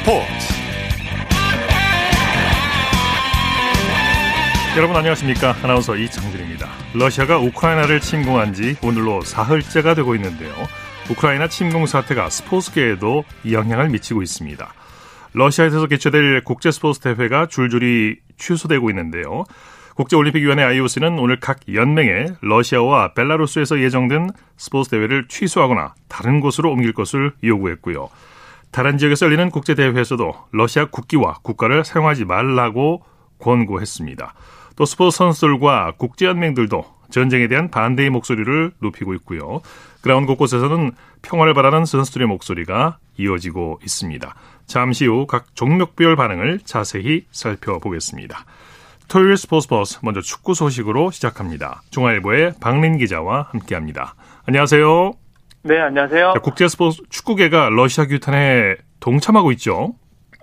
스포츠. 여러분 안녕하십니까? 아나운서 이창진입니다. 러시아가 우크라이나를 침공한 지 오늘로 사흘째가 되고 있는데요. 우크라이나 침공 사태가 스포츠계에도 영향을 미치고 있습니다. 러시아에서 개최될 국제 스포츠 대회가 줄줄이 취소되고 있는데요. 국제올림픽위원회 IOC는 오늘 각 연맹에 러시아와 벨라루스에서 예정된 스포츠 대회를 취소하거나 다른 곳으로 옮길 것을 요구했고요. 다른 지역에서 열리는 국제대회에서도 러시아 국기와 국가를 사용하지 말라고 권고했습니다. 또 스포츠 선수들과 국제연맹들도 전쟁에 대한 반대의 목소리를 높이고 있고요. 그라운드 곳곳에서는 평화를 바라는 선수들의 목소리가 이어지고 있습니다. 잠시 후 각 종목별 반응을 자세히 살펴보겠습니다. 토요일 스포츠 버스 먼저 축구 소식으로 시작합니다. 중앙일보의 박린 기자와 함께합니다. 안녕하세요. 네, 안녕하세요. 자, 국제 스포츠 축구계가 러시아 규탄에 동참하고 있죠.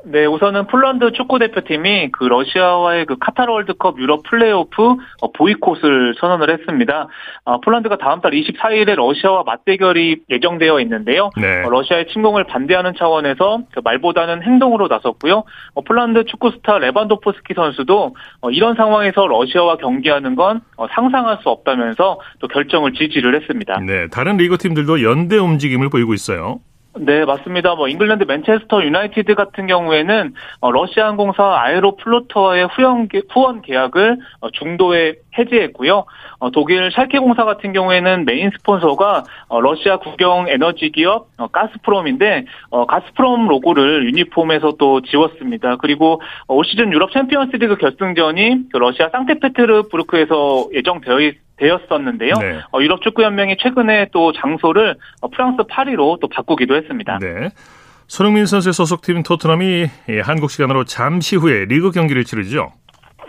네, 우선은 폴란드 축구 대표팀이 그 러시아와의 그 카타르 월드컵 유럽 플레이오프 어, 보이콧을 선언을 했습니다. 아, 폴란드가 다음 달 24일에 러시아와 맞대결이 예정되어 있는데요. 네. 어, 러시아의 침공을 반대하는 차원에서 그 말보다는 행동으로 나섰고요. 어, 폴란드 축구 스타 레반도프스키 선수도 어, 이런 상황에서 러시아와 경기하는 건 어, 상상할 수 없다면서 또 결정을 지지를 했습니다. 네, 다른 리그 팀들도 연대 움직임을 보이고 있어요. 네, 맞습니다. 뭐 잉글랜드 맨체스터 유나이티드 같은 경우에는 어, 러시아 항공사 아에로플로트와의 후원, 계약을 어, 중도에 해지했고요. 어, 독일 샬케 공사 같은 경우에는 메인 스폰서가 러시아 국영 에너지 기업 가스프롬인데 가스프롬 로고를 유니폼에서 또 지웠습니다. 그리고 올 시즌 유럽 챔피언스리그 결승전이 그 러시아 상트페테르부르크에서 예정되어 있 되었었는데요. 네. 어, 유럽 축구 연맹이 최근에 또 장소를 어, 프랑스 파리로 또 바꾸기도 했습니다. 네. 손흥민 선수의 소속팀 토트넘이 한국 시간으로 잠시 후에 리그 경기를 치르죠.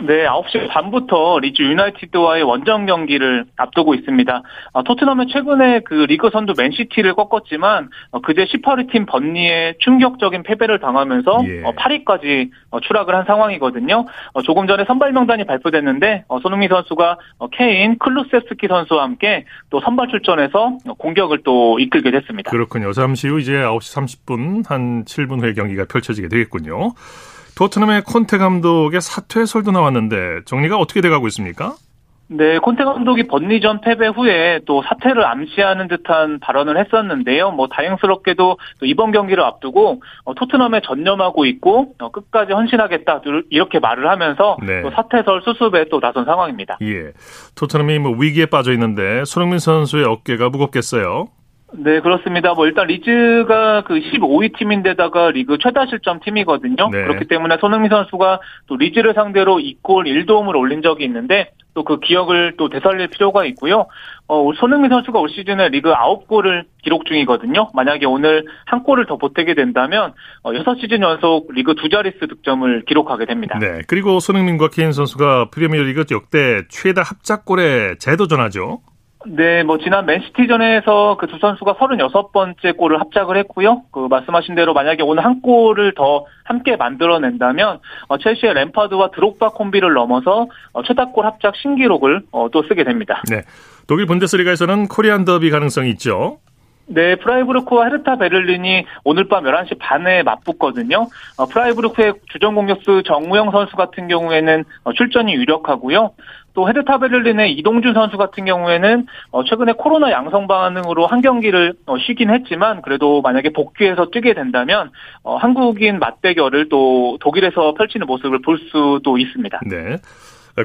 네, 9시 반부터 리즈 유나이티드와의 원정 경기를 앞두고 있습니다. 아, 토트넘은 최근에 그 리그 선두 맨시티를 꺾었지만 어, 그제 18위 팀 번리에 충격적인 패배를 당하면서 예. 8위까지 어, 어, 추락을 한 상황이거든요. 조금 전에 선발 명단이 발표됐는데 손흥민 선수가 케인, 클루세스키 선수와 함께 또 선발 출전해서 공격을 또 이끌게 됐습니다. 그렇군요. 잠시 후 이제 9시 30분 한 7분 후에 경기가 펼쳐지게 되겠군요. 토트넘의 콘테 감독의 사퇴 설도 나왔는데 정리가 어떻게 돼가고 있습니까? 네, 콘테 감독이 번리전 패배 후에 또 사퇴를 암시하는 듯한 발언을 했었는데요. 뭐 다행스럽게도 또 이번 경기를 앞두고 어, 토트넘에 전념하고 있고 어, 끝까지 헌신하겠다 이렇게 말을 하면서 네. 또 사퇴설 수습에 또 나선 상황입니다. 예, 토트넘이 뭐 위기에 빠져 있는데 손흥민 선수의 어깨가 무겁겠어요. 네, 그렇습니다. 뭐 일단 리즈가 그 15위 팀인데다가 리그 최다 실점 팀이거든요. 네. 그렇기 때문에 손흥민 선수가 또 리즈를 상대로 2골 1도움을 올린 적이 있는데 또 그 기억을 또 되살릴 필요가 있고요. 어, 손흥민 선수가 올 시즌에 리그 9골을 기록 중이거든요. 만약에 오늘 한 골을 더 보태게 된다면 어, 6시즌 연속 리그 두 자릿수 득점을 기록하게 됩니다. 네. 그리고 손흥민과 케인 선수가 프리미어리그 역대 최다 합작골에 재도전하죠. 네, 뭐 지난 맨시티전에서 그 두 선수가 36번째 골을 합작을 했고요. 그 말씀하신 대로 만약에 오늘 한 골을 더 함께 만들어낸다면 어, 첼시의 램파드와 드록바 콤비를 넘어서 어, 최다골 합작 신기록을 어, 또 쓰게 됩니다. 네. 독일 분데스리가에서는 코리안 더비 가능성이 있죠. 네, 프라이부르크와 헤르타 베를린이 오늘 밤 11시 반에 맞붙거든요. 어, 프라이부르크의 주전 공격수 정우영 선수 같은 경우에는 어, 출전이 유력하고요. 또 헤르타 베를린의 이동준 선수 같은 경우에는 어, 최근에 코로나 양성 반응으로 한 경기를 어, 쉬긴 했지만 그래도 만약에 복귀해서 뛰게 된다면 어, 한국인 맞대결을 또 독일에서 펼치는 모습을 볼 수도 있습니다. 네.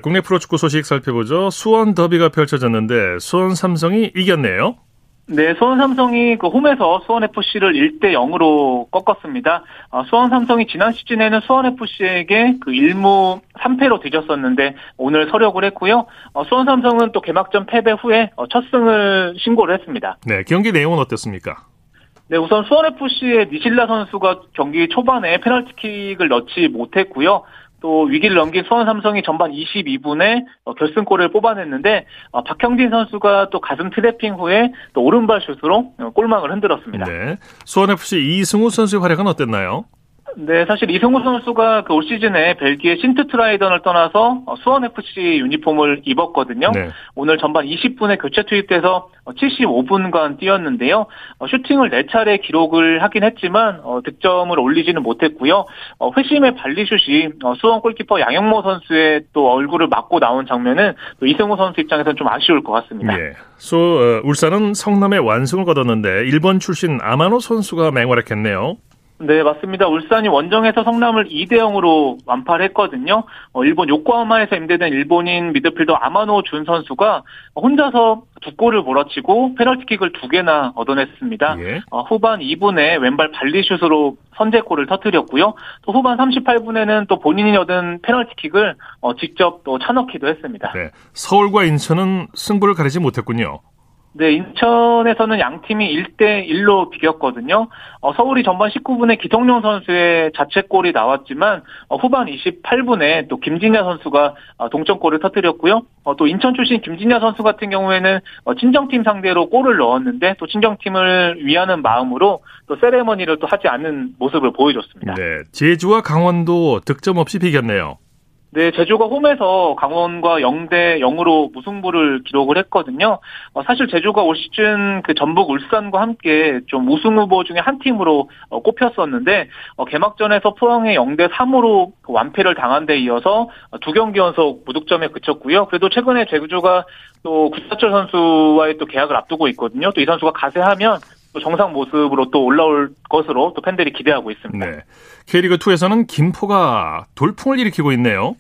국내 프로축구 소식 살펴보죠. 수원 더비가 펼쳐졌는데 수원 삼성이 이겼네요. 네, 수원 삼성이 그 홈에서 수원 FC를 1대 0으로 꺾었습니다. 어, 수원 삼성이 지난 시즌에는 수원 FC에게 그 1무 3패로 뒤졌었는데 오늘 서력을 했고요. 어, 수원 삼성은 또 개막전 패배 후에 어, 첫 승을 신고를 했습니다. 네, 경기 내용은 어땠습니까? 네, 우선 수원 FC의 니실라 선수가 경기 초반에 페널티킥을 넣지 못했고요. 또 위기를 넘긴 수원 삼성이 전반 22분에 어, 결승골을 뽑아냈는데 어, 박형진 선수가 또 가슴 트래핑 후에 또 오른발 슛으로 어, 골망을 흔들었습니다. 네. 수원 FC 이승우 선수의 활약은 어땠나요? 네, 사실 이승우 선수가 그 올 시즌에 벨기에 신트트라이던을 떠나서 어, 수원 FC 유니폼을 입었거든요. 네. 오늘 전반 20분에 교체 투입돼서 75분간 뛰었는데요. 어, 슈팅을 4차례 기록을 하긴 했지만 어, 득점을 올리지는 못했고요. 회심의 발리슛이 수원 골키퍼 양영모 선수의 또 얼굴을 맞고 나온 장면은 또 이승우 선수 입장에서는 좀 아쉬울 것 같습니다. 예. 소 어, 울산은 성남의 완승을 거뒀는데 일본 출신 아마노 선수가 맹활약했네요. 네, 맞습니다. 울산이 원정에서 성남을 2대 0으로 완파를 했거든요. 어, 일본 요코하마에서 임대된 일본인 미드필더 아마노 준 선수가 혼자서 두 골을 몰아치고 페널티킥을 두 개나 얻어냈습니다. 예. 어, 후반 2분에 왼발 발리슛으로 선제골을 터뜨렸고요. 또 후반 38분에는 또 본인이 얻은 페널티킥을 어, 직접 또 차넣기도 했습니다. 네, 서울과 인천은 승부를 가리지 못했군요. 네, 인천에서는 양 팀이 1대 1로 비겼거든요. 어, 서울이 전반 19분에 기성용 선수의 자책골이 나왔지만 어, 후반 28분에 또 김진야 선수가 어, 동점골을 터뜨렸고요. 어, 또 인천 출신 김진야 선수 같은 경우에는 어, 친정팀 상대로 골을 넣었는데 또 친정팀을 위하는 마음으로 또 세레머니를 또 하지 않는 모습을 보여줬습니다. 네, 제주와 강원도 득점 없이 비겼네요. 네, 제주가 홈에서 강원과 0대 0으로 무승부를 기록을 했거든요. 어, 사실 제주가 올 시즌 그 전북 울산과 함께 좀 우승 후보 중에 한 팀으로 어, 꼽혔었는데 어, 개막전에서 포항에 0대 3으로 그 완패를 당한 데 이어서 두 경기 연속 무득점에 그쳤고요. 그래도 최근에 제주가 또 구사철 선수와의 또 계약을 앞두고 있거든요. 또 이 선수가 가세하면 또 정상 모습으로 또 올라올 것으로 또 팬들이 기대하고 있습니다. 네. K리그 2에서는 김포가 돌풍을 일으키고 있네요.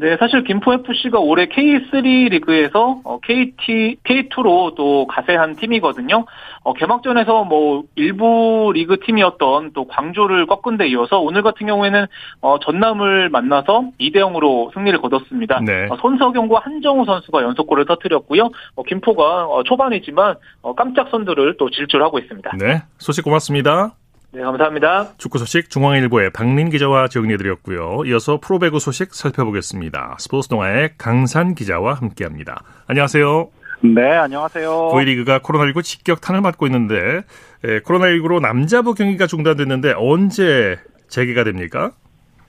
네, 사실 김포 FC가 올해 K3 리그에서 KT K2로 또 가세한 팀이거든요. 어, 개막전에서 뭐 일부 리그 팀이었던 또 광주를 꺾은 데 이어서 오늘 같은 경우에는 어, 전남을 만나서 2대 0으로 승리를 거뒀습니다. 네. 어, 손석영과 한정우 선수가 연속골을 터뜨렸고요. 어, 김포가 어, 초반이지만 어, 깜짝 선두를 또 질주하고 있습니다. 네, 소식 고맙습니다. 네, 감사합니다. 축구 소식 중앙일보의 박민 기자와 정리해드렸고요. 이어서 프로배구 소식 살펴보겠습니다. 스포츠 동아의 강산 기자와 함께합니다. 안녕하세요. 네, 안녕하세요. V리그가 코로나19 직격탄을 맞고 있는데 에, 코로나19로 남자부 경기가 중단됐는데 언제 재개가 됩니까?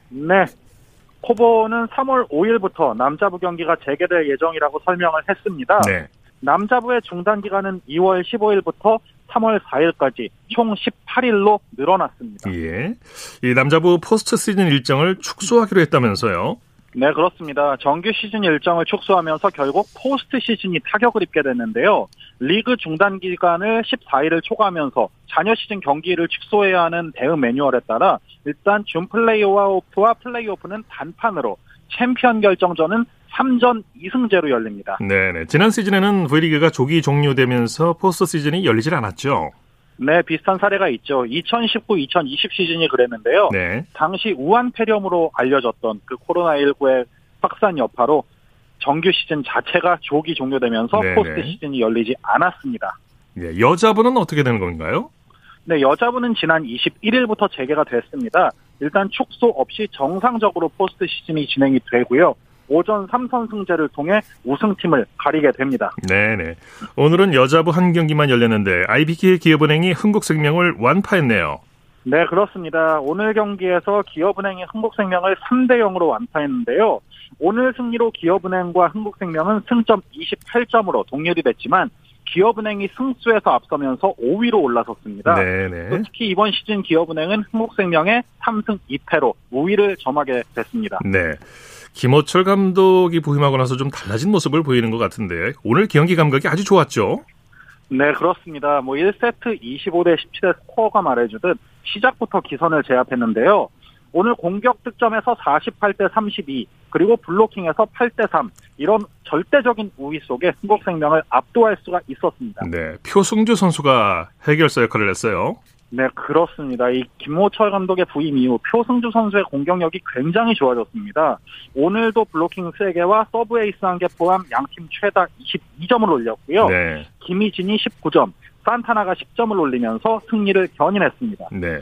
네. 코보는 3월 5일부터 남자부 경기가 재개될 예정이라고 설명을 했습니다. 네. 남자부의 중단 기간은 2월 15일부터 3월 4일까지 총 18일로 늘어났습니다. 예. 이 남자부 포스트 시즌 일정을 축소하기로 했다면서요? 네, 그렇습니다. 정규 시즌 일정을 축소하면서 결국 포스트 시즌이 타격을 입게 됐는데요. 리그 중단 기간을 14일을 초과하면서 잔여 시즌 경기를 축소해야 하는 대응 매뉴얼에 따라 일단 준 플레이오프와 플레이오프는 단판으로 챔피언 결정전은 3전 2승제로 열립니다. 네네. 지난 시즌에는 V리그가 조기 종료되면서 포스트 시즌이 열리질 않았죠. 네, 비슷한 사례가 있죠. 2019-2020 시즌이 그랬는데요. 네. 당시 우한 폐렴으로 알려졌던 그 코로나19의 확산 여파로 정규 시즌 자체가 조기 종료되면서 네네. 포스트 시즌이 열리지 않았습니다. 네, 여자부는 어떻게 되는 건가요? 네, 여자부는 지난 21일부터 재개가 됐습니다. 일단 축소 없이 정상적으로 포스트 시즌이 진행이 되고요. 오전 3선 승제를 통해 우승팀을 가리게 됩니다. 네네. 오늘은 여자부 한 경기만 열렸는데 IBK 기업은행이 흥국생명을 완파했네요. 네, 그렇습니다. 오늘 경기에서 기업은행이 흥국생명을 3대 0으로 완파했는데요. 오늘 승리로 기업은행과 흥국생명은 승점 28점으로 동률이 됐지만 기업은행이 승수에서 앞서면서 5위로 올라섰습니다. 네네. 특히 이번 시즌 기업은행은 흥국생명의 3승 2패로 우위를 점하게 됐습니다. 네. 김호철 감독이 부임하고 나서 좀 달라진 모습을 보이는 것 같은데 오늘 경기 감각이 아주 좋았죠. 네, 그렇습니다. 뭐 1세트 25대 17의 스코어가 말해주듯 시작부터 기선을 제압했는데요. 오늘 공격 득점에서 48대 32, 그리고 블로킹에서 8대 3, 이런 절대적인 우위 속에 흥국생명을 압도할 수가 있었습니다. 네, 표승주 선수가 해결사 역할을 했어요. 네, 그렇습니다. 이 김호철 감독의 부임 이후 표승주 선수의 공격력이 굉장히 좋아졌습니다. 오늘도 블로킹 3개와 서브 에이스 1개 포함 양팀 최다 22점을 올렸고요. 네. 김희진이 19점, 산타나가 10점을 올리면서 승리를 견인했습니다. 네.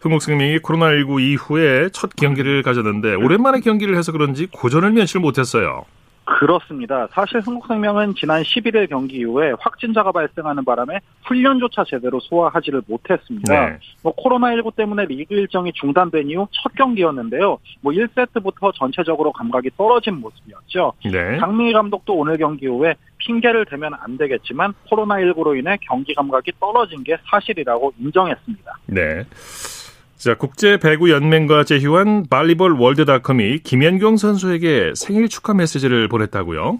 흥국생명이 코로나19 이후에 첫 경기를 가졌는데 오랜만에 경기를 해서 그런지 고전을 면치 못했어요. 그렇습니다. 사실 흥국생명은 지난 11일 경기 이후에 확진자가 발생하는 바람에 훈련조차 제대로 소화하지를 못했습니다. 네. 뭐 코로나19 때문에 리그 일정이 중단된 이후 첫 경기였는데요. 뭐 1세트부터 전체적으로 감각이 떨어진 모습이었죠. 네. 장미희 감독도 오늘 경기 후에 핑계를 대면 안 되겠지만 코로나19로 인해 경기 감각이 떨어진 게 사실이라고 인정했습니다. 네. 자, 국제 배구 연맹과 제휴한 발리볼 월드닷컴이 김연경 선수에게 생일 축하 메시지를 보냈다고요?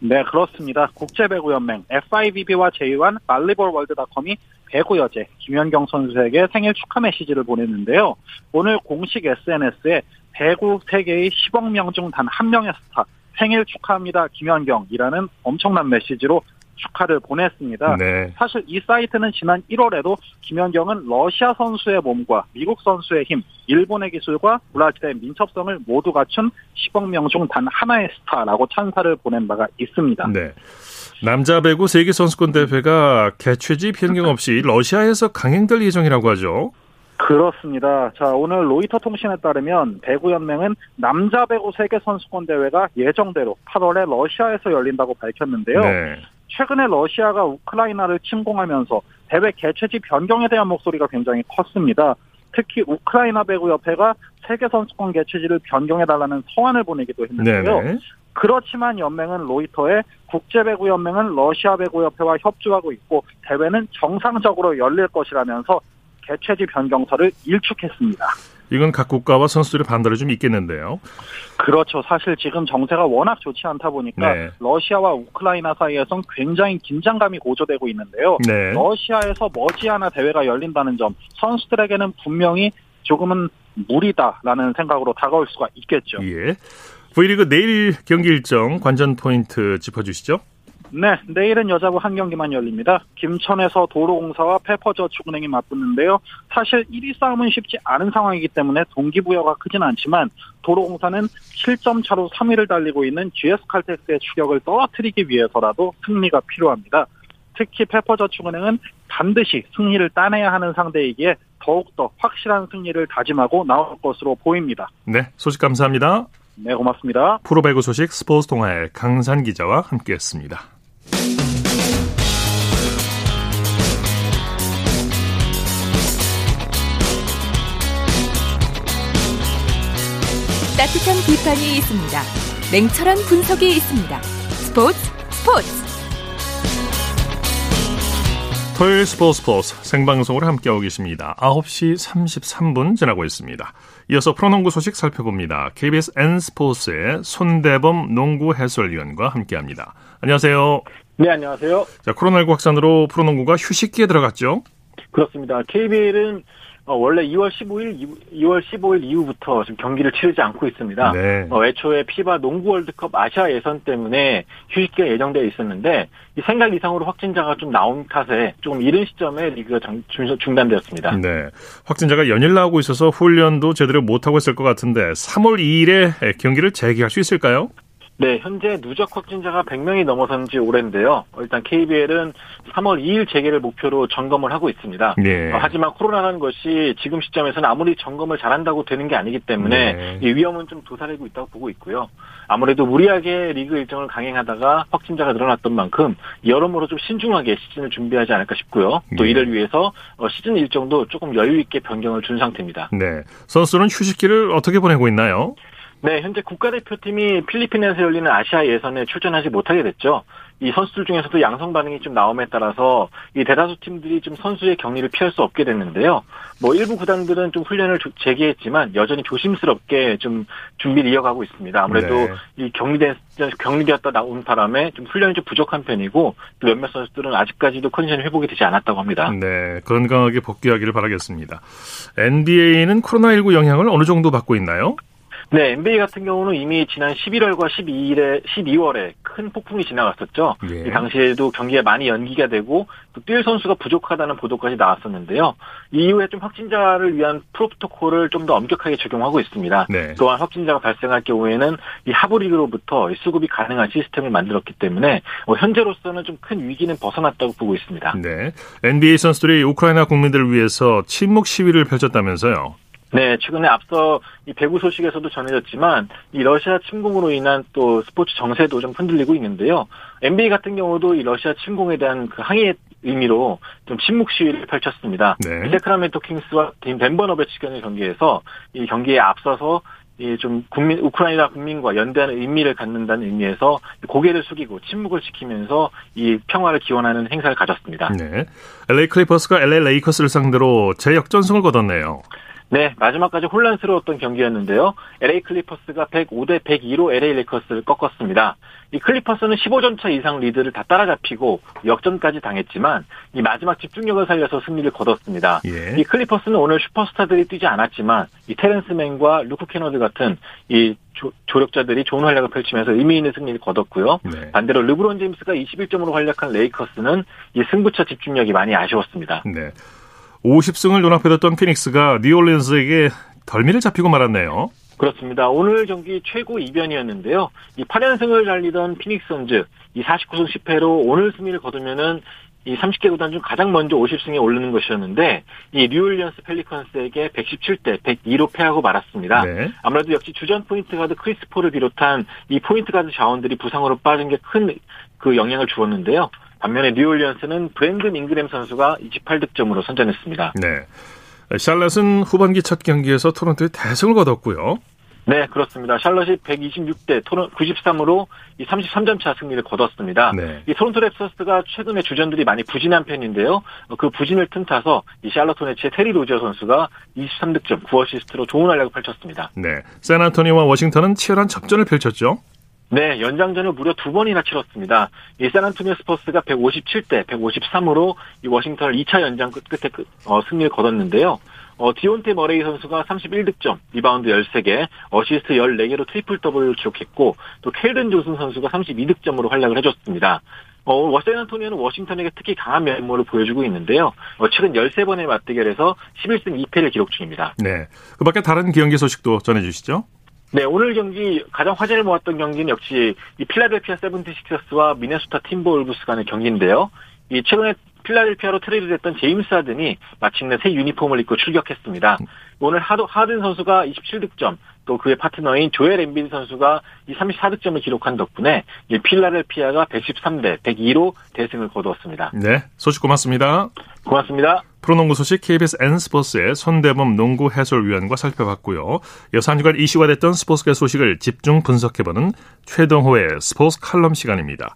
네, 그렇습니다. 국제 배구 연맹 FIVB와 제휴한 발리볼 월드닷컴이 배구 여제 김연경 선수에게 생일 축하 메시지를 보냈는데요. 오늘 공식 SNS에 배구 세계의 10억 명 중 단 한 명의 스타 생일 축하합니다 김연경이라는 엄청난 메시지로 축하를 보냈습니다. 네. 사실 이 사이트는 지난 1월에도 김연경은 러시아 선수의 몸과 미국 선수의 힘, 일본의 기술과 브라질의 민첩성을 모두 갖춘 10억 명 중 단 하나의 스타라고 찬사를 보낸 바가 있습니다. 네. 남자 배구 세계 선수권 대회가 개최지 변경 없이 러시아에서 강행될 예정이라고 하죠. 그렇습니다. 자, 오늘 로이터 통신에 따르면 배구연맹은 남자 배구 세계 선수권 대회가 예정대로 8월에 러시아에서 열린다고 밝혔는데요. 네. 최근에 러시아가 우크라이나를 침공하면서 대회 개최지 변경에 대한 목소리가 굉장히 컸습니다. 특히 우크라이나 배구협회가 세계 선수권 개최지를 변경해달라는 서한을 보내기도 했는데요. 네네. 그렇지만 연맹은 로이터에 국제배구연맹은 러시아 배구협회와 협조하고 있고 대회는 정상적으로 열릴 것이라면서 개최지 변경서를 일축했습니다. 이건 각 국가와 선수들의 반대를 좀 있겠는데요. 그렇죠. 사실 지금 정세가 워낙 좋지 않다 보니까 네. 러시아와 우크라이나 사이에선 굉장히 긴장감이 고조되고 있는데요. 네. 러시아에서 머지않아 대회가 열린다는 점 선수들에게는 분명히 조금은 무리다라는 생각으로 다가올 수가 있겠죠. 예. V리그 내일 경기 일정 관전 포인트 짚어주시죠. 네, 내일은 여자부 한 경기만 열립니다. 김천에서 도로공사와 페퍼저축은행이 맞붙는데요. 사실 1위 싸움은 쉽지 않은 상황이기 때문에 동기부여가 크진 않지만 도로공사는 7점 차로 3위를 달리고 있는 GS칼텍스의 추격을 떨어뜨리기 위해서라도 승리가 필요합니다. 특히 페퍼저축은행은 반드시 승리를 따내야 하는 상대이기에 더욱더 확실한 승리를 다짐하고 나올 것으로 보입니다. 네, 소식 감사합니다. 네, 고맙습니다. 프로배구 소식 스포츠 동아의 강산 기자와 함께했습니다. 따뜻한 비판이 있습니다. 냉철한 분석이 있습니다. 스포츠 스포츠 토요일 스포츠 스포츠 생방송으로 함께하고 계십니다. 9시 33분 지나고 있습니다. 이어서 프로농구 소식 살펴봅니다. KBS N스포츠의 손대범 농구 해설위원과 함께합니다. 안녕하세요. 네, 안녕하세요. 자, 코로나19 확산으로 프로농구가 휴식기에 들어갔죠? 그렇습니다. KBL은 어, 원래 2월 15일, 2월 15일 이후부터 지금 경기를 치르지 않고 있습니다. 네. 어, 애초에 피바 농구 월드컵 아시아 예선 때문에 휴식기가 예정되어 있었는데 이 생각 이상으로 확진자가 좀 나온 탓에 조금 이른 시점에 리그가 장, 중단되었습니다. 네. 확진자가 연일 나오고 있어서 훈련도 제대로 못 하고 있을 것 같은데 3월 2일에 경기를 재개할 수 있을까요? 네, 현재 누적 확진자가 100명이 넘어선 지 오랜데요. 일단 KBL은 3월 2일 재개를 목표로 점검을 하고 있습니다. 네. 어, 하지만 코로나라는 것이 지금 시점에서는 아무리 점검을 잘한다고 되는 게 아니기 때문에 네. 이 위험은 좀 도사리고 있다고 보고 있고요. 아무래도 무리하게 리그 일정을 강행하다가 확진자가 늘어났던 만큼 여러모로 좀 신중하게 시즌을 준비하지 않을까 싶고요. 또 네. 이를 위해서 어, 시즌 일정도 조금 여유 있게 변경을 준 상태입니다. 네, 선수는 휴식기를 어떻게 보내고 있나요? 네, 현재 국가대표팀이 필리핀에서 열리는 아시아 예선에 출전하지 못하게 됐죠. 이 선수들 중에서도 양성 반응이 좀 나옴에 따라서 이 대다수 팀들이 좀 선수의 격리를 피할 수 없게 됐는데요. 뭐 일부 구단들은 좀 훈련을 재개했지만 여전히 조심스럽게 좀 준비를 이어가고 있습니다. 아무래도 네. 이 격리된 격리되었다 나온 바람에 좀 훈련이 좀 부족한 편이고 또 몇몇 선수들은 아직까지도 컨디션 회복이 되지 않았다고 합니다. 네, 건강하게 복귀하기를 바라겠습니다. NBA는 코로나19 영향을 어느 정도 받고 있나요? 네, NBA 같은 경우는 이미 지난 11월과 12일에 12월에 큰 폭풍이 지나갔었죠. 예. 이 당시에도 경기가 많이 연기가 되고 또 뛸 선수가 부족하다는 보도까지 나왔었는데요. 이후에 좀 확진자를 위한 프로토콜을 좀 더 엄격하게 적용하고 있습니다. 네. 또한 확진자가 발생할 경우에는 이 하브리그로부터 수급이 가능한 시스템을 만들었기 때문에 뭐 현재로서는 좀 큰 위기는 벗어났다고 보고 있습니다. 네, NBA 선수들이 우크라이나 국민들을 위해서 침묵 시위를 펼쳤다면서요? 네, 최근에 앞서 이 배구 소식에서도 전해졌지만 이 러시아 침공으로 인한 또 스포츠 정세도 좀 흔들리고 있는데요. NBA 같은 경우도 이 러시아 침공에 대한 그 항의의 의미로 좀 침묵 시위를 펼쳤습니다. 네. 세크라멘토 킹스와 팀 덴버 너베츠 간의 경기에서 이 경기에 앞서서 이좀 국민 우크라이나 국민과 연대하는 의미를 갖는다는 의미에서 고개를 숙이고 침묵을 지키면서 이 평화를 기원하는 행사를 가졌습니다. 네. LA 클리퍼스가 LA 레이커스를 상대로 재역전승을 거뒀네요. 네, 마지막까지 혼란스러웠던 경기였는데요. LA 클리퍼스가 105대 102로 LA 레이커스를 꺾었습니다. 이 클리퍼스는 15점 차 이상 리드를 다 따라잡히고 역전까지 당했지만 이 마지막 집중력을 살려서 승리를 거뒀습니다. 예. 이 클리퍼스는 오늘 슈퍼스타들이 뛰지 않았지만 이 테렌스 맨과 루크 캐너드 같은 이 조, 조력자들이 좋은 활약을 펼치면서 의미 있는 승리를 거뒀고요. 네. 반대로 르브론 제임스가 21점으로 활약한 레이커스는 이 승부처 집중력이 많이 아쉬웠습니다. 네. 50승을 눈앞에 뒀던 피닉스가 뉴올리언스에게 덜미를 잡히고 말았네요. 그렇습니다. 오늘 경기 최고 이변이었는데요. 이 8연승을 달리던 피닉스 선즈 이 49승 10패로 오늘 승리를 거두면은 이 30개 구단 중 가장 먼저 50승에 오르는 것이었는데 이 뉴올리언스 펠리컨스에게 117대 102로 패하고 말았습니다. 네. 아무래도 역시 주전 포인트 가드 크리스 폴을 비롯한 이 포인트 가드 자원들이 부상으로 빠진 게 큰 그 영향을 주었는데요. 반면에 뉴올리언스는 브랜든 잉그램 선수가 28득점으로 선전했습니다. 네. 샬럿은 후반기 첫 경기에서 토론토에 대승을 거뒀고요. 네, 그렇습니다. 샬럿이 126대 토론 93으로 이 33점 차 승리를 거뒀습니다. 네. 이 토론토 랩터스가 최근에 주전들이 많이 부진한 편인데요. 그 부진을 틈타서 이 샬럿 호네츠의 테리 로저 선수가 23득점 9어시스트로 좋은 활약을 펼쳤습니다. 네. 샌안토니오와 워싱턴은 치열한 접전을 펼쳤죠. 네, 연장전을 무려 두 번이나 치렀습니다. 이 샌안토니오 스퍼스가 157대 153으로 이 워싱턴을 2차 연장 끝에 그, 어, 승리를 거뒀는데요. 어, 디온테 머레이 선수가 31득점, 리바운드 13개, 어시스트 14개로 트리플 더블을 기록했고, 또 켈든 존슨 선수가 32득점으로 활약을 해줬습니다. 어, 워싱턴토니오는 워싱턴에게 특히 강한 면모를 보여주고 있는데요. 어, 최근 13번의 맞대결에서 11승 2패를 기록 중입니다. 네. 그 밖에 다른 경기 소식도 전해주시죠. 네, 오늘 경기 가장 화제를 모았던 경기는 역시 이 필라델피아 세븐티식서스와 미네소타 팀버울브스 간의 경기인데요. 이 최근에 필라델피아로 트레이드됐던 제임스 하든이 마침내 새 유니폼을 입고 출격했습니다. 오늘 하드, 하든 선수가 27득점, 또 그의 파트너인 조엘 엠비드 선수가 이 34득점을 기록한 덕분에 이 필라델피아가 113대 102로 대승을 거두었습니다. 네, 소식 고맙습니다. 고맙습니다. 프로농구 소식 KBS N스포츠의 손대범 농구 해설위원과 살펴봤고요. 여사 한 주간 이슈가 됐던 스포츠계 소식을 집중 분석해보는 최동호의 스포츠 칼럼 시간입니다.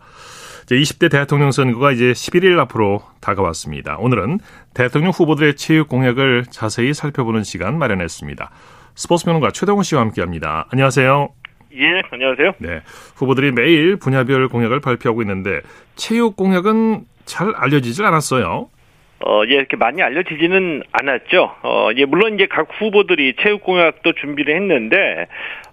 20대 대통령 선거가 이제 11일 앞으로 다가왔습니다. 오늘은 대통령 후보들의 체육 공약을 자세히 살펴보는 시간 마련했습니다. 스포츠 평론가 최동훈 씨와 함께합니다. 안녕하세요. 예, 안녕하세요. 네, 후보들이 매일 분야별 공약을 발표하고 있는데 체육 공약은 잘 알려지질 않았어요. 어, 예, 이렇게 많이 알려지지는 않았죠. 어, 예, 물론 이제 각 후보들이 체육 공약도 준비를 했는데,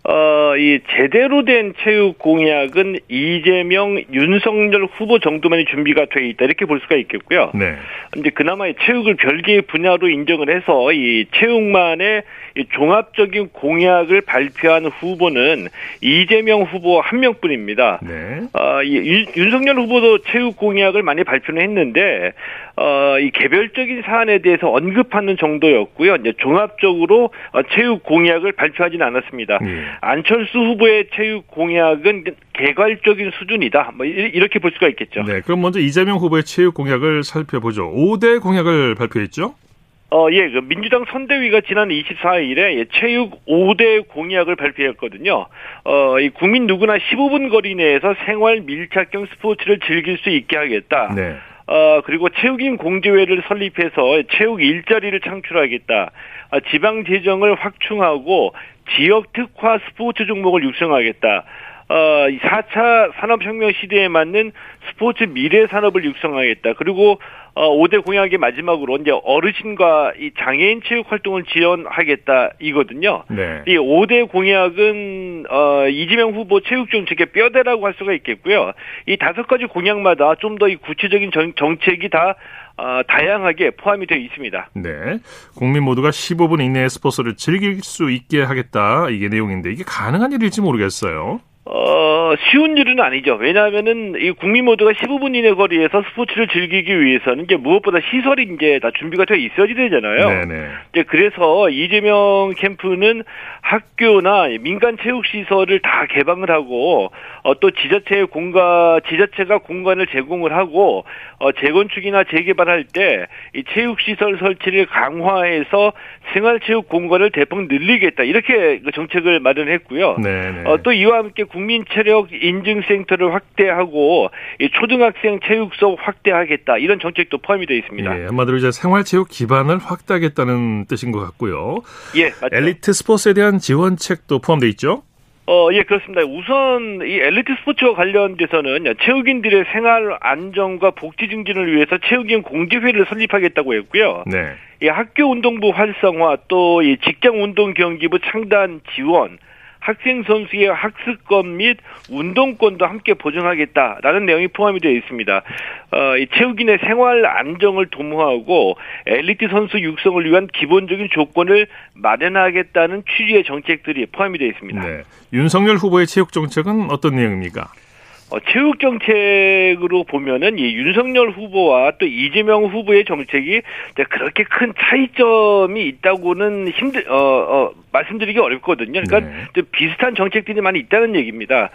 어, 이 제대로 된 체육 공약은 이재명, 윤석열 후보 정도만이 준비가 돼 있다 이렇게 볼 수가 있겠고요. 네. 이제 그나마 체육을 별개의 분야로 인정을 해서 이 체육만의 이 종합적인 공약을 발표한 후보는 이재명 후보 한 명뿐입니다. 네. 어, 이, 윤석열 후보도 체육 공약을 많이 발표는 했는데 어, 이 개별적인 사안에 대해서 언급하는 정도였고요. 이제 종합적으로 어, 체육 공약을 발표하지는 않았습니다. 네. 안철수 후보의 체육 공약은 개괄적인 수준이다. 뭐 이렇게 볼 수가 있겠죠. 네, 그럼 먼저 이재명 후보의 체육 공약을 살펴보죠. 5대 공약을 발표했죠? 어, 예, 그 민주당 선대위가 지난 24일에 체육 5대 공약을 발표했거든요. 어, 이 국민 누구나 15분 거리 내에서 생활 밀착형 스포츠를 즐길 수 있게 하겠다. 네. 어, 그리고 체육인 공제회를 설립해서 체육 일자리를 창출하겠다. 아, 지방 재정을 확충하고 지역 특화 스포츠 종목을 육성하겠다. 어, 4차 산업혁명 시대에 맞는 스포츠 미래 산업을 육성하겠다. 그리고 어, 5대 공약의 마지막으로 이제 어르신과 이 장애인 체육 활동을 지원하겠다 이거든요. 네. 이 5대 공약은 어, 이재명 후보 체육 정책의 뼈대라고 할 수가 있겠고요. 이 다섯 가지 공약마다 좀 더 이 구체적인 정, 정책이 다 어, 다양하게 포함이 되어 있습니다. 네. 국민 모두가 15분 이내에 스포츠를 즐길 수 있게 하겠다. 이게 내용인데 이게 가능한 일일지 모르겠어요. 어, 어, 쉬운 일은 아니죠. 왜냐하면은 이 국민 모두가 15분 이내 거리에서 스포츠를 즐기기 위해서는 이제 무엇보다 시설이 이제 다 준비가 되어 있어야지 되잖아요. 네네. 이제 그래서 이재명 캠프는 학교나 민간 체육 시설을 다 개방을 하고 어, 또 지자체의 공간 지자체가 공간을 제공을 하고 어, 재건축이나 재개발할 때 이 체육 시설 설치를 강화해서 생활 체육 공간을 대폭 늘리겠다 이렇게 그 정책을 마련했고요. 어, 또 이와 함께 국민 체력 인증 센터를 확대하고 이 초등학생 체육소 확대하겠다 이런 정책도 포함이 되어 있습니다. 예, 한마디로 이제 생활 체육 기반을 확대하겠다는 뜻인 것 같고요. 예, 맞죠. 엘리트 스포츠에 대한 지원책도 포함되어 있죠. 어, 예, 그렇습니다. 우선 이 엘리트 스포츠와 관련돼서는 체육인들의 생활 안정과 복지 증진을 위해서 체육인 공제회를 설립하겠다고 했고요. 네. 이 학교 운동부 활성화 또 이 직장 운동 경기부 창단 지원 학생 선수의 학습권 및 운동권도 함께 보증하겠다라는 내용이 포함이 되어 있습니다. 어, 이 체육인의 생활 안정을 도모하고 엘리트 선수 육성을 위한 기본적인 조건을 마련하겠다는 취지의 정책들이 포함이 되어 있습니다. 네. 윤석열 후보의 체육 정책은 어떤 내용입니까? 어, 체육 정책으로 보면은 이 윤석열 후보와 또 이재명 후보의 정책이 그렇게 큰 차이점이 있다고는 힘들 어, 어 말씀드리기 어렵거든요. 그러니까 네. 비슷한 정책들이 많이 있다는 얘기입니다.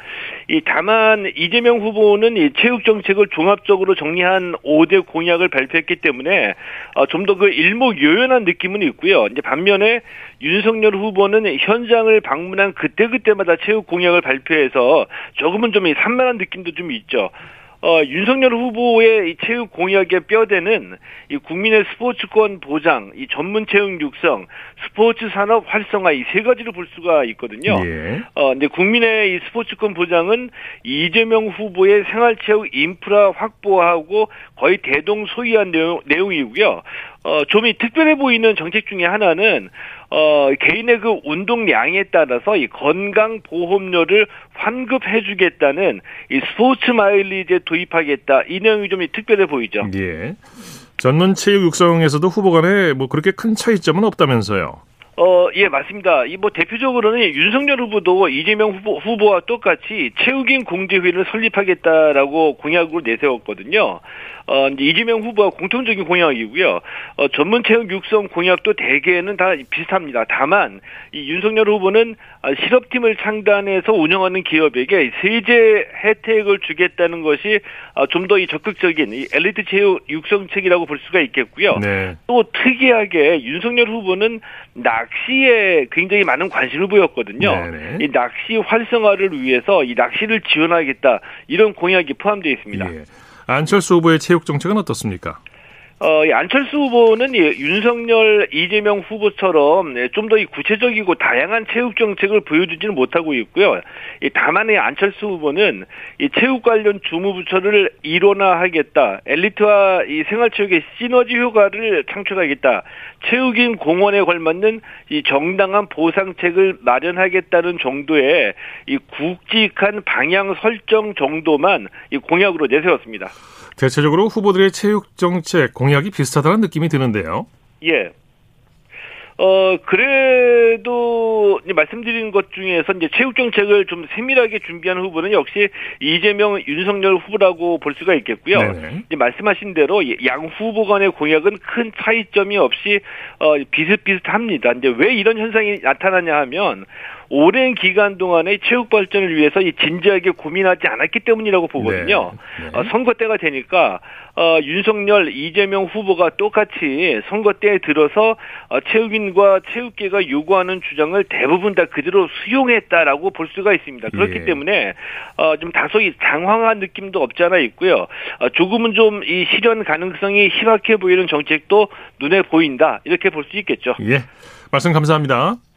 이 다만 이재명 후보는 이 체육 정책을 종합적으로 정리한 5대 공약을 발표했기 때문에 어, 좀 더 그 일목요연한 느낌은 있고요. 이제 반면에 윤석열 후보는 현장을 방문한 그때 그때마다 체육 공약을 발표해서 조금은 좀 산만한 느낌도 좀 있죠. 어, 윤석열 후보의 이 체육 공약의 뼈대는 이 국민의 스포츠권 보장, 이 전문 체육 육성, 스포츠 산업 활성화 이 세 가지로 볼 수가 있거든요. 예. 어, 근데 국민의 이 스포츠권 보장은 이재명 후보의 생활체육 인프라 확보하고 거의 대동소이한 내용, 내용이고요. 어, 좀이 특별해 보이는 정책 중에 하나는 어, 개인의 그 운동량에 따라서 이 건강 보험료를 환급해 주겠다는 이 스포츠 마일리지에 도입하겠다. 이 내용이 좀 특별해 보이죠. 예. 전문 체육 육성에서도 후보 간에 뭐 그렇게 큰 차이점은 없다면서요. 어, 예, 맞습니다. 이 뭐 대표적으로는 윤석열 후보도 이재명 후보, 후보와 똑같이 체육인 공제회를 설립하겠다라고 공약을 내세웠거든요. 어, 이제 이재명 후보와 공통적인 공약이고요. 어, 전문 체육 육성 공약도 대개는 다 비슷합니다. 다만 이 윤석열 후보는 어, 실업팀을 창단해서 운영하는 기업에게 세제 혜택을 주겠다는 것이 어, 좀더 이 적극적인 이 엘리트 체육 육성책이라고 볼 수가 있겠고요. 네. 또 특이하게 윤석열 후보는 낚시에 굉장히 많은 관심을 보였거든요. 네네. 이 낚시 활성화를 위해서 이 낚시를 지원하겠다 이런 공약이 포함되어 있습니다. 예. 안철수 후보의 체육 정책은 어떻습니까? 어, 이 안철수 후보는 이 윤석열, 이재명 후보처럼 예, 좀더 구체적이고 다양한 체육 정책을 보여주지는 못하고 있고요. 이 다만 이 안철수 후보는 이 체육 관련 주무부처를 일원화하겠다. 엘리트와 이 생활체육의 시너지 효과를 창출하겠다. 체육인 공원에 걸맞는 이 정당한 보상책을 마련하겠다는 정도의 이 굵직한 방향 설정 정도만 이 공약으로 내세웠습니다. 대체적으로 후보들의 체육 정책 공약이 비슷하다는 느낌이 드는데요. 예. 어, 그래도 말씀드린 것 중에서 이제 체육 정책을 좀 세밀하게 준비하는 후보는 역시 이재명, 윤석열 후보라고 볼 수가 있겠고요. 이제 말씀하신 대로 양 후보 간의 공약은 큰 차이점이 없이 어, 비슷비슷합니다. 이제 왜 이런 현상이 나타나냐 하면 오랜 기간 동안의 체육 발전을 위해서 진지하게 고민하지 않았기 때문이라고 보거든요. 네. 네. 어, 선거 때가 되니까 어, 윤석열, 이재명 후보가 똑같이 선거 때에 들어서 어, 체육인과 체육계가 요구하는 주장을 대부분 다 그대로 수용했다라고 볼 수가 있습니다. 그렇기 예. 때문에 어, 좀 다소 이 장황한 느낌도 없지 않아 있고요. 어, 조금은 좀 이 실현 가능성이 희박해 보이는 정책도 눈에 보인다 이렇게 볼 수 있겠죠. 예, 말씀 감사합니다.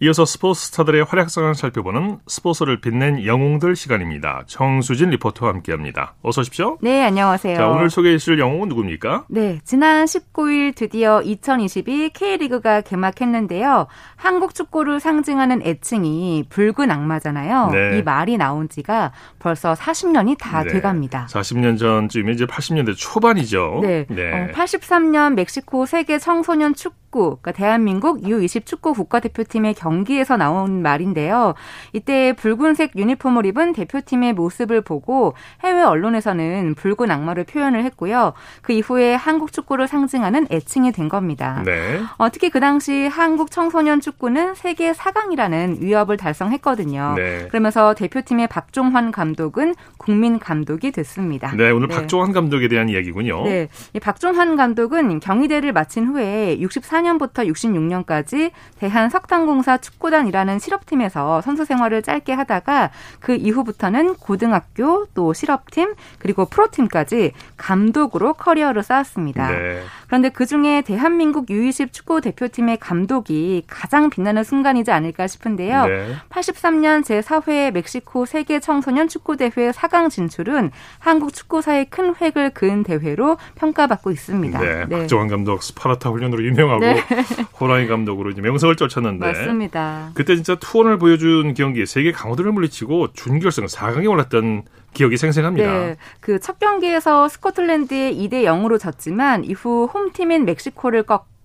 이어서 스포츠 스타들의 활약상을 살펴보는 스포츠를 빛낸 영웅들 시간입니다. 정수진 리포터와 함께합니다. 어서 오십시오. 네, 안녕하세요. 자, 오늘 소개해 주실 영웅은 누굽니까? 네, 지난 19일 드디어 2022 K리그가 개막했는데요. 한국 축구를 상징하는 애칭이 붉은 악마잖아요. 네. 이 말이 나온 지가 벌써 40년이 다 네. 돼갑니다. 40년 전쯤이면 이제 80년대 초반이죠. 네. 네. 어, 83년 멕시코 세계 청소년 축구 축구, 그러니까 대한민국 U20 축구 국가대표팀의 경기에서 나온 말인데요. 이때 붉은색 유니폼을 입은 대표팀의 모습을 보고 해외 언론에서는 붉은 악마를 표현을 했고요. 그 이후에 한국 축구를 상징하는 애칭이 된 겁니다. 네. 어, 특히 그 당시 한국 청소년 축구는 세계 4강이라는 위협을 달성했거든요. 네. 그러면서 대표팀의 박종환 감독은 국민 감독이 됐습니다. 네, 오늘 네. 박종환 감독에 대한 이야기군요. 네. 이 박종환 감독은 경희대를 마친 후에 64년 64년부터 66년까지 대한 석탄공사 축구단이라는 실업팀에서 선수 생활을 짧게 하다가 그 이후부터는 고등학교 또 실업팀 그리고 프로팀까지 감독으로 커리어를 쌓았습니다. 네. 그런데 그 중에 대한민국 U20 축구 대표팀의 감독이 가장 빛나는 순간이지 않을까 싶은데요. 네. 83년 제4회 멕시코 세계 청소년 축구 대회 4강 진출은 한국 축구사에 큰 획을 그은 대회로 평가받고 있습니다. 네. 네. 박정환 감독 스파르타 훈련으로 유명하고 네. 호랑이 감독으로 이제 명성을 쫓았는데 맞습니다. 그때 진짜 투혼을 보여준 경기 세계 강호들을 물리치고 준결승 4강에 올랐던 기억이 생생합니다. 네. 그 첫 경기에서 스코틀랜드에 2대 0으로 졌지만 이후 홈팀인 멕시코를 꺾고.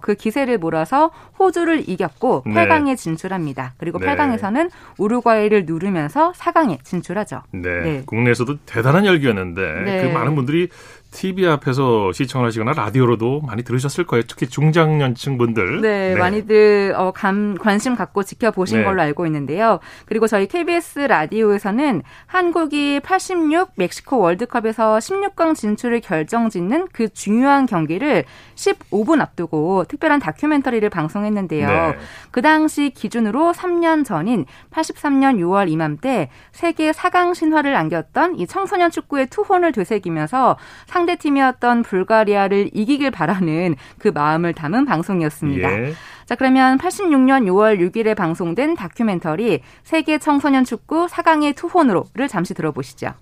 그 기세를 몰아서 호주를 이겼고 네. 8강에 진출합니다. 그리고 네. 8강에서는 우루과이를 누르면서 4강에 진출하죠. 네. 네. 국내에서도 대단한 열기였는데 네. 그 많은 분들이 TV 앞에서 시청을 하시거나 라디오로도 많이 들으셨을 거예요. 특히 중장년층 분들. 네, 네. 많이들 어, 감, 관심 갖고 지켜보신 네. 걸로 알고 있는데요. 그리고 저희 KBS 라디오에서는 한국이 86 멕시코 월드컵에서 16강 진출을 결정짓는 그 중요한 경기를 15분 앞두고 특별한 다큐멘터리를 방송했는데요. 네. 그 당시 기준으로 3년 전인 83년 6월 이맘때 세계 4강 신화를 안겼던 이 청소년 축구의 투혼을 되새기면서 상대 팀이었던 불가리아를 이기길 바라는 그 마음을 담은 방송이었습니다. 예. 자, 그러면 86년 6월 6일에 방송된 다큐멘터리 세계 청소년 축구 4강의 투혼으로를 잠시 들어보시죠.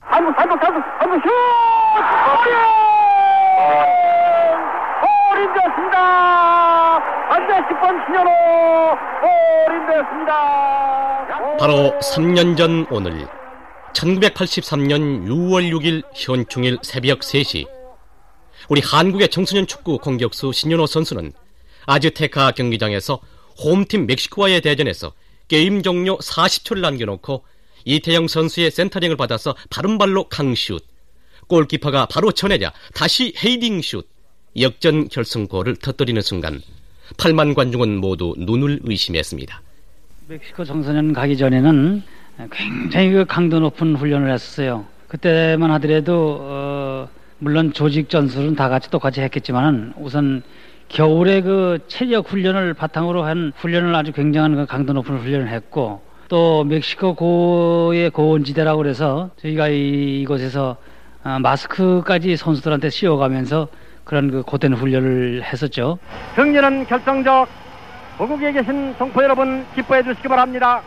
한번 한번 한번 한번 슛! 골인되었습니다. 반대 10번 신현호 골인되었습니다. 바로 3년 전 오늘 1983년 6월 6일 현충일 새벽 3시 우리 한국의 청소년 축구 공격수 신윤호 선수는 아즈테카 경기장에서 홈팀 멕시코와의 대전에서 게임 종료 40초를 남겨놓고 이태영 선수의 센터링을 받아서 바른발로 강슛 골키퍼가 바로 쳐내자 다시 헤이딩 슛 역전 결승골을 터뜨리는 순간 8만 관중은 모두 눈을 의심했습니다. 멕시코 청소년 가기 전에는 굉장히 그 강도 높은 훈련을 했었어요. 그때만 하더라도 어, 물론 조직 전술은 다 같이 똑같이 했겠지만 우선 겨울에 그 체력 훈련을 바탕으로 한 훈련을 아주 굉장한 그 강도 높은 훈련을 했고 또 멕시코 고의 고온지대라고 그래서 저희가 이, 이곳에서 어, 마스크까지 선수들한테 씌워가면서 그런 그 고된 훈련을 했었죠. 승리는 결정적. 고국에 계신 동포 여러분 기뻐해 주시기 바랍니다.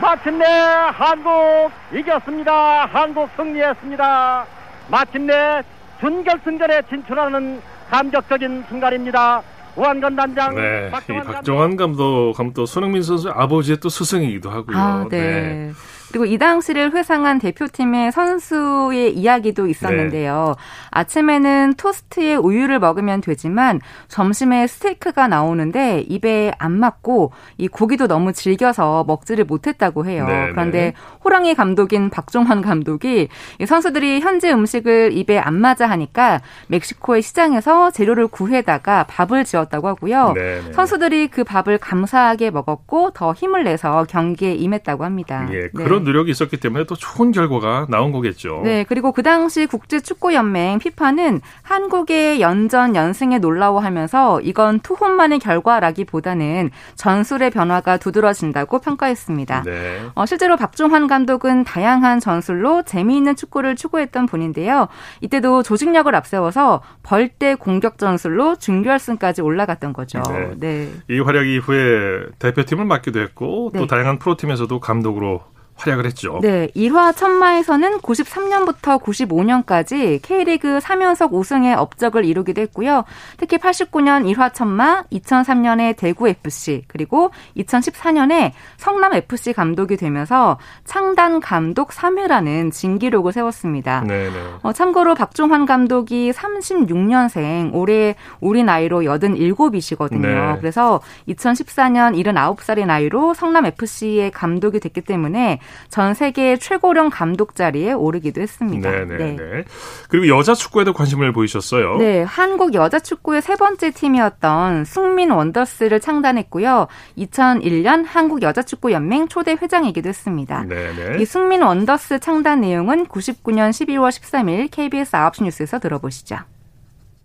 마침내 한국 이겼습니다. 한국 승리했습니다. 마침내 준결승전에 진출하는 감격적인 순간입니다. 우한건 단장, 네, 박정환, 박정환 감독, 감독 손흥민 선수 아버지의 또 스승이기도 하고요. 아, 네. 네. 그리고 이 당시를 회상한 대표팀의 선수의 이야기도 있었는데요. 네. 아침에는 토스트에 우유를 먹으면 되지만 점심에 스테이크가 나오는데 입에 안 맞고 이 고기도 너무 질겨서 먹지를 못했다고 해요. 네, 그런데 네. 호랑이 감독인 박종환 감독이 선수들이 현지 음식을 입에 안 맞아 하니까 멕시코의 시장에서 재료를 구해다가 밥을 지었다고 하고요. 네, 네. 선수들이 그 밥을 감사하게 먹었고 더 힘을 내서 경기에 임했다고 합니다. 예, 그런 그런 노력이 있었기 때문에 또 좋은 결과가 나온 거겠죠. 네, 그리고 그 당시 국제축구연맹 피파는 한국의 연전 연승에 놀라워하면서 이건 투혼만의 결과라기보다는 전술의 변화가 두드러진다고 평가했습니다. 네. 어, 실제로 박종환 감독은 다양한 전술로 재미있는 축구를 추구했던 분인데요. 이때도 조직력을 앞세워서 벌떼 공격 전술로 준결승까지 올라갔던 거죠. 네. 네. 이 활약 이후에 대표팀을 맡기도 했고 또 네. 다양한 프로팀에서도 감독으로 활약을 했죠. 네, 1화 천마에서는 93년부터 95년까지 K리그 3연속 우승의 업적을 이루기도 했고요. 특히 89년 1화 천마, 2003년에 대구 FC, 그리고 2014년에 성남 FC 감독이 되면서 창단 감독 3회라는 진기록을 세웠습니다. 네, 네. 어, 참고로 박종환 감독이 36년생, 올해 우리 나이로 87이시거든요. 네. 그래서 2014년 79살의 나이로 성남 FC의 감독이 됐기 때문에 전 세계 최고령 감독 자리에 오르기도 했습니다. 네네 네, 네. 그리고 여자 축구에도 관심을 보이셨어요. 네, 한국 여자 축구의 세 번째 팀이었던 승민 원더스를 창단했고요. 2001년 한국 여자 축구 연맹 초대 회장이기도 했습니다. 네네. 네. 이 승민 원더스 창단 내용은 99년 12월 13일 KBS 9시 뉴스에서 들어보시죠.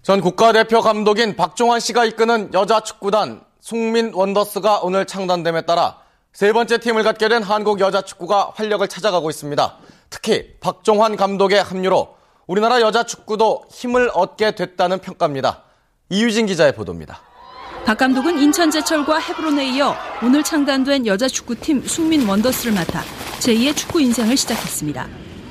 전 국가대표 감독인 박종환 씨가 이끄는 여자 축구단 승민 원더스가 오늘 창단됨에 따라 세 번째 팀을 갖게 된 한국 여자 축구가 활력을 찾아가고 있습니다. 특히 박종환 감독의 합류로 우리나라 여자 축구도 힘을 얻게 됐다는 평가입니다. 이유진 기자의 보도입니다. 박 감독은 인천제철과 헤브론에 이어 오늘 창단된 여자 축구팀 숙민 원더스를 맡아 제2의 축구 인생을 시작했습니다.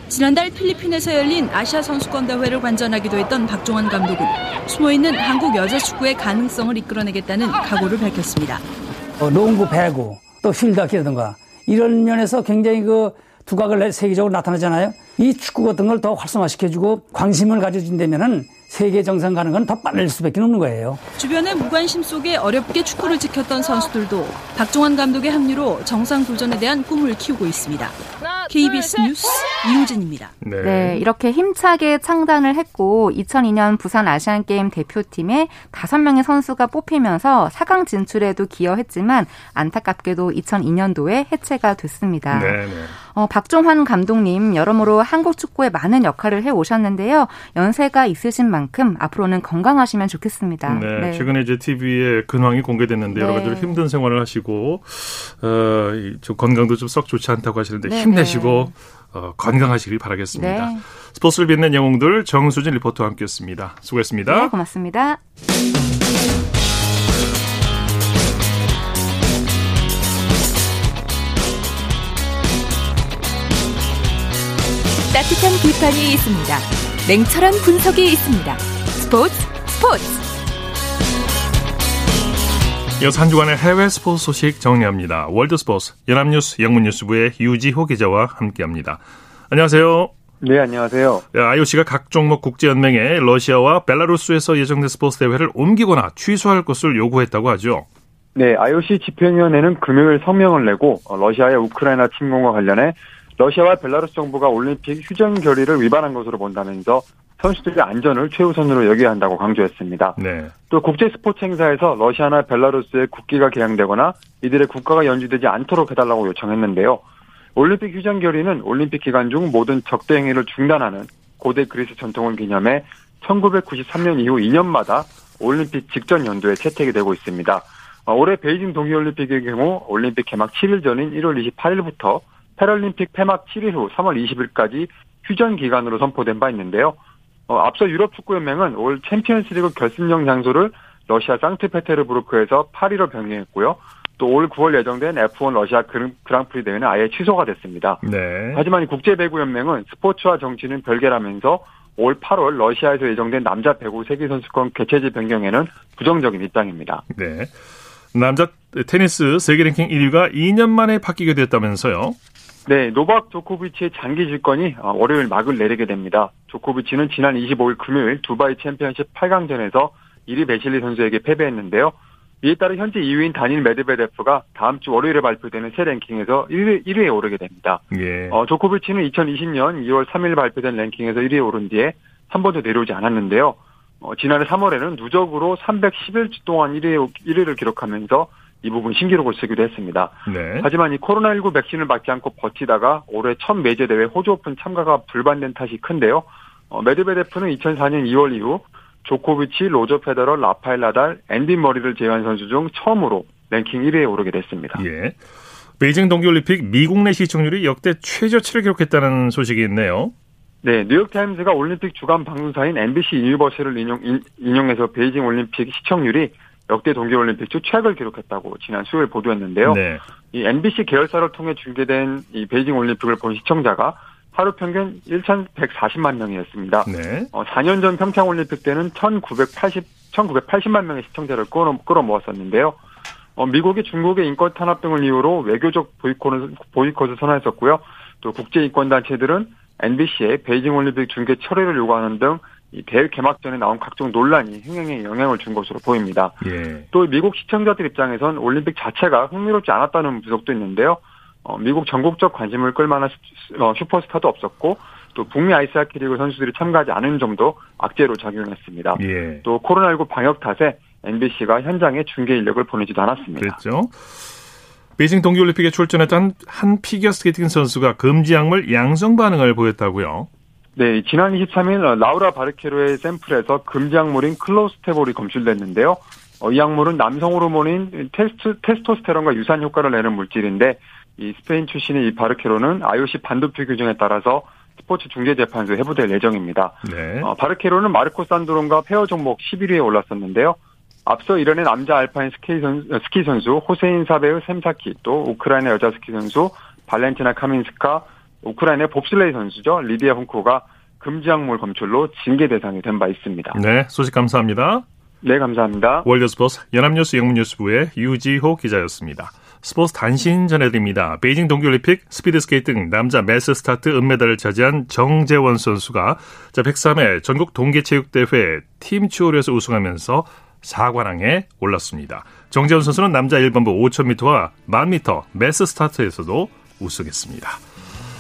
지난달 필리핀에서 열린 아시아 선수권 대회를 관전하기도 했던 박종환 감독은 숨어있는 한국 여자 축구의 가능성을 이끌어내겠다는 각오를 밝혔습니다. 어, 농구, 배구, 또 휠다키라든가 이런 면에서 굉장히 그 두각을 세계적으로 나타나잖아요. 이 축구 같은 걸 더 활성화시켜주고 관심을 가져준다면은 세계 정상 가는 건 더 빨릴 수밖에 없는 거예요. 주변의 무관심 속에 어렵게 축구를 지켰던 선수들도 박종환 감독의 합류로 정상 도전에 대한 꿈을 키우고 있습니다. KBS 뉴스 이우진입니다. 네. 네. 이렇게 힘차게 창단을 했고 2002년 부산 아시안 게임 대표팀에 5명의 선수가 뽑히면서 4강 진출에도 기여했지만 안타깝게도 2002년도에 해체가 됐습니다. 네, 네. 어, 박종환 감독님 여러모로 한국 축구에 많은 역할을 해 오셨는데요. 연세가 있으신 만큼 앞으로는 건강하시면 좋겠습니다. 네, 네. 최근에 이제 TV에 근황이 공개됐는데 여러 가지로 네. 힘든 생활을 하시고 어, 좀 건강도 좀 썩 좋지 않다고 하시는데 네, 힘내시고 어, 건강하시길 바라겠습니다. 네. 스포츠를 빛낸 영웅들 정수진 리포터와 함께했습니다. 수고했습니다. 네, 고맙습니다. 따뜻한 비판이 있습니다. 냉철한 분석이 있습니다. 스포츠 스포츠. 이어서 한 주간의 해외 스포츠 소식 정리합니다. 월드 스포츠 연합뉴스 영문뉴스부의 유지호 기자와 함께합니다. 안녕하세요. 네, 안녕하세요. IOC가 각 종목 국제연맹에 러시아와 벨라루스에서 예정된 스포츠 대회를 옮기거나 취소할 것을 요구했다고 하죠. 네, IOC 집행위원회는 금요일 성명을 내고 러시아의 우크라이나 침공과 관련해 러시아와 벨라루스 정부가 올림픽 휴전 결의를 위반한 것으로 본다면서 선수들의 안전을 최우선으로 여겨야 한다고 강조했습니다. 네. 또 국제 스포츠 행사에서 러시아나 벨라루스의 국기가 게양되거나 이들의 국가가 연주되지 않도록 해달라고 요청했는데요. 올림픽 휴전 결의는 올림픽 기간 중 모든 적대 행위를 중단하는 고대 그리스 전통을 기념해 1993년 이후 2년마다 올림픽 직전 연도에 채택이 되고 있습니다. 어, 올해 베이징 동계올림픽의 경우 올림픽 개막 7일 전인 1월 28일부터 패럴림픽 폐막 7일 후 3월 20일까지 휴전 기간으로 선포된 바 있는데요. 어, 앞서 유럽 축구연맹은 올 챔피언스리그 결승전 장소를 러시아 상트페테르부르크에서 파리로 변경했고요. 또 올 9월 예정된 F1 러시아 그랑프리 대회는 아예 취소가 됐습니다. 네. 하지만 국제 배구 연맹은 스포츠와 정치는 별개라면서 올 8월 러시아에서 예정된 남자 배구 세계 선수권 개최지 변경에는 부정적인 입장입니다. 네. 남자 테니스 세계 랭킹 1위가 2년 만에 바뀌게 됐다면서요? 네, 노박 조코비치의 장기 질권이 어, 월요일 막을 내리게 됩니다. 조코비치는 지난 25일 금요일 두바이 챔피언십 8강전에서 1위 베셀리 선수에게 패배했는데요. 이에 따라 현재 2위인 다닐 메드베데프가 다음 주 월요일에 발표되는 새 랭킹에서 1위, 1위에 오르게 됩니다. 예. 어, 조코비치는 2020년 2월 3일 발표된 랭킹에서 1위에 오른 뒤에 한 번도 내려오지 않았는데요. 어, 지난해 3월에는 누적으로 311주 동안 1위, 1위를 기록하면서 이 부문 신기록을 쓰기도 했습니다. 네. 하지만 이 코로나19 백신을 맞지 않고 버티다가 올해 첫 메이저 대회 호주 오픈 참가가 불발된 탓이 큰데요. 어, 메드베데프는 2004년 2월 이후 조코비치, 로저 페더러, 라파엘 나달, 앤디 머리를 제외한 선수 중 처음으로 랭킹 1위에 오르게 됐습니다. 예. 베이징 동계올림픽 미국 내 시청률이 역대 최저치를 기록했다는 소식이 있네요. 네, 뉴욕타임즈가 올림픽 주간 방송사인 NBC 유니버설을 인용, 인용해서 베이징 올림픽 시청률이 역대 동계올림픽 중 최악을 기록했다고 지난 수요일 보도했는데요. 네. 이 NBC 계열사를 통해 중계된 이 베이징 올림픽을 본 시청자가 하루 평균 1,140만 명이었습니다. 네. 어, 4년 전 평창 올림픽 때는 1,980 1,980만 명의 시청자를 끌어, 끌어모았었는데요. 어, 미국이 중국의 인권 탄압 등을 이유로 외교적 보이콧을, 보이콧을 선언했었고요. 또 국제 인권 단체들은 NBC의 베이징 올림픽 중계 철회를 요구하는 등 이 대회 개막 전에 나온 각종 논란이 흥행에 영향을 준 것으로 보입니다. 예. 또 미국 시청자들 입장에선 올림픽 자체가 흥미롭지 않았다는 부족도 있는데요. 어, 미국 전국적 관심을 끌만한 어, 슈퍼스타도 없었고 또 북미 아이스하키 리그 선수들이 참가하지 않은 점도 악재로 작용했습니다. 예. 또 코로나19 방역 탓에 MBC가 현장에 중계 인력을 보내지도 않았습니다. 그렇죠. 베이징 동계올림픽에 출전했던 한 피겨스케이팅 선수가 금지 약물 양성 반응을 보였다고요? 네, 지난 23일 라우라 바르케로의 샘플에서 금지 약물인 클로스테볼이 검출됐는데요. 어, 이 약물은 남성 호르몬인 테스트, 테스토스테론과 유사한 효과를 내는 물질인데 이 스페인 출신의 이 바르케로는 IOC 반도핑 규정에 따라서 스포츠 중재재판소에 회부될 예정입니다. 네. 어, 바르케로는 마르코 산드론과 페어 종목 11위에 올랐었는데요. 앞서 이란의 남자 알파인 스키, 선, 스키 선수 호세인 사베 솀샤키 또 우크라이나 여자 스키 선수 발렌티나 카민스카 우크라이나 봅슬레이 선수죠 리디아 훈코가 금지약물 검출로 징계 대상이 된 바 있습니다. 네, 소식 감사합니다. 네, 감사합니다. 월드스포츠 연합뉴스 영문뉴스부의 유지호 기자였습니다. 스포츠 단신 전해드립니다. 베이징 동계올림픽 스피드스케이팅 남자 매스 스타트 은메달을 차지한 정재원 선수가 103회 전국 동계체육대회 팀 추월에서 우승하면서 4관왕에 올랐습니다. 정재원 선수는 남자 일반부 5000m와 1000m 매스 스타트에서도 우승했습니다.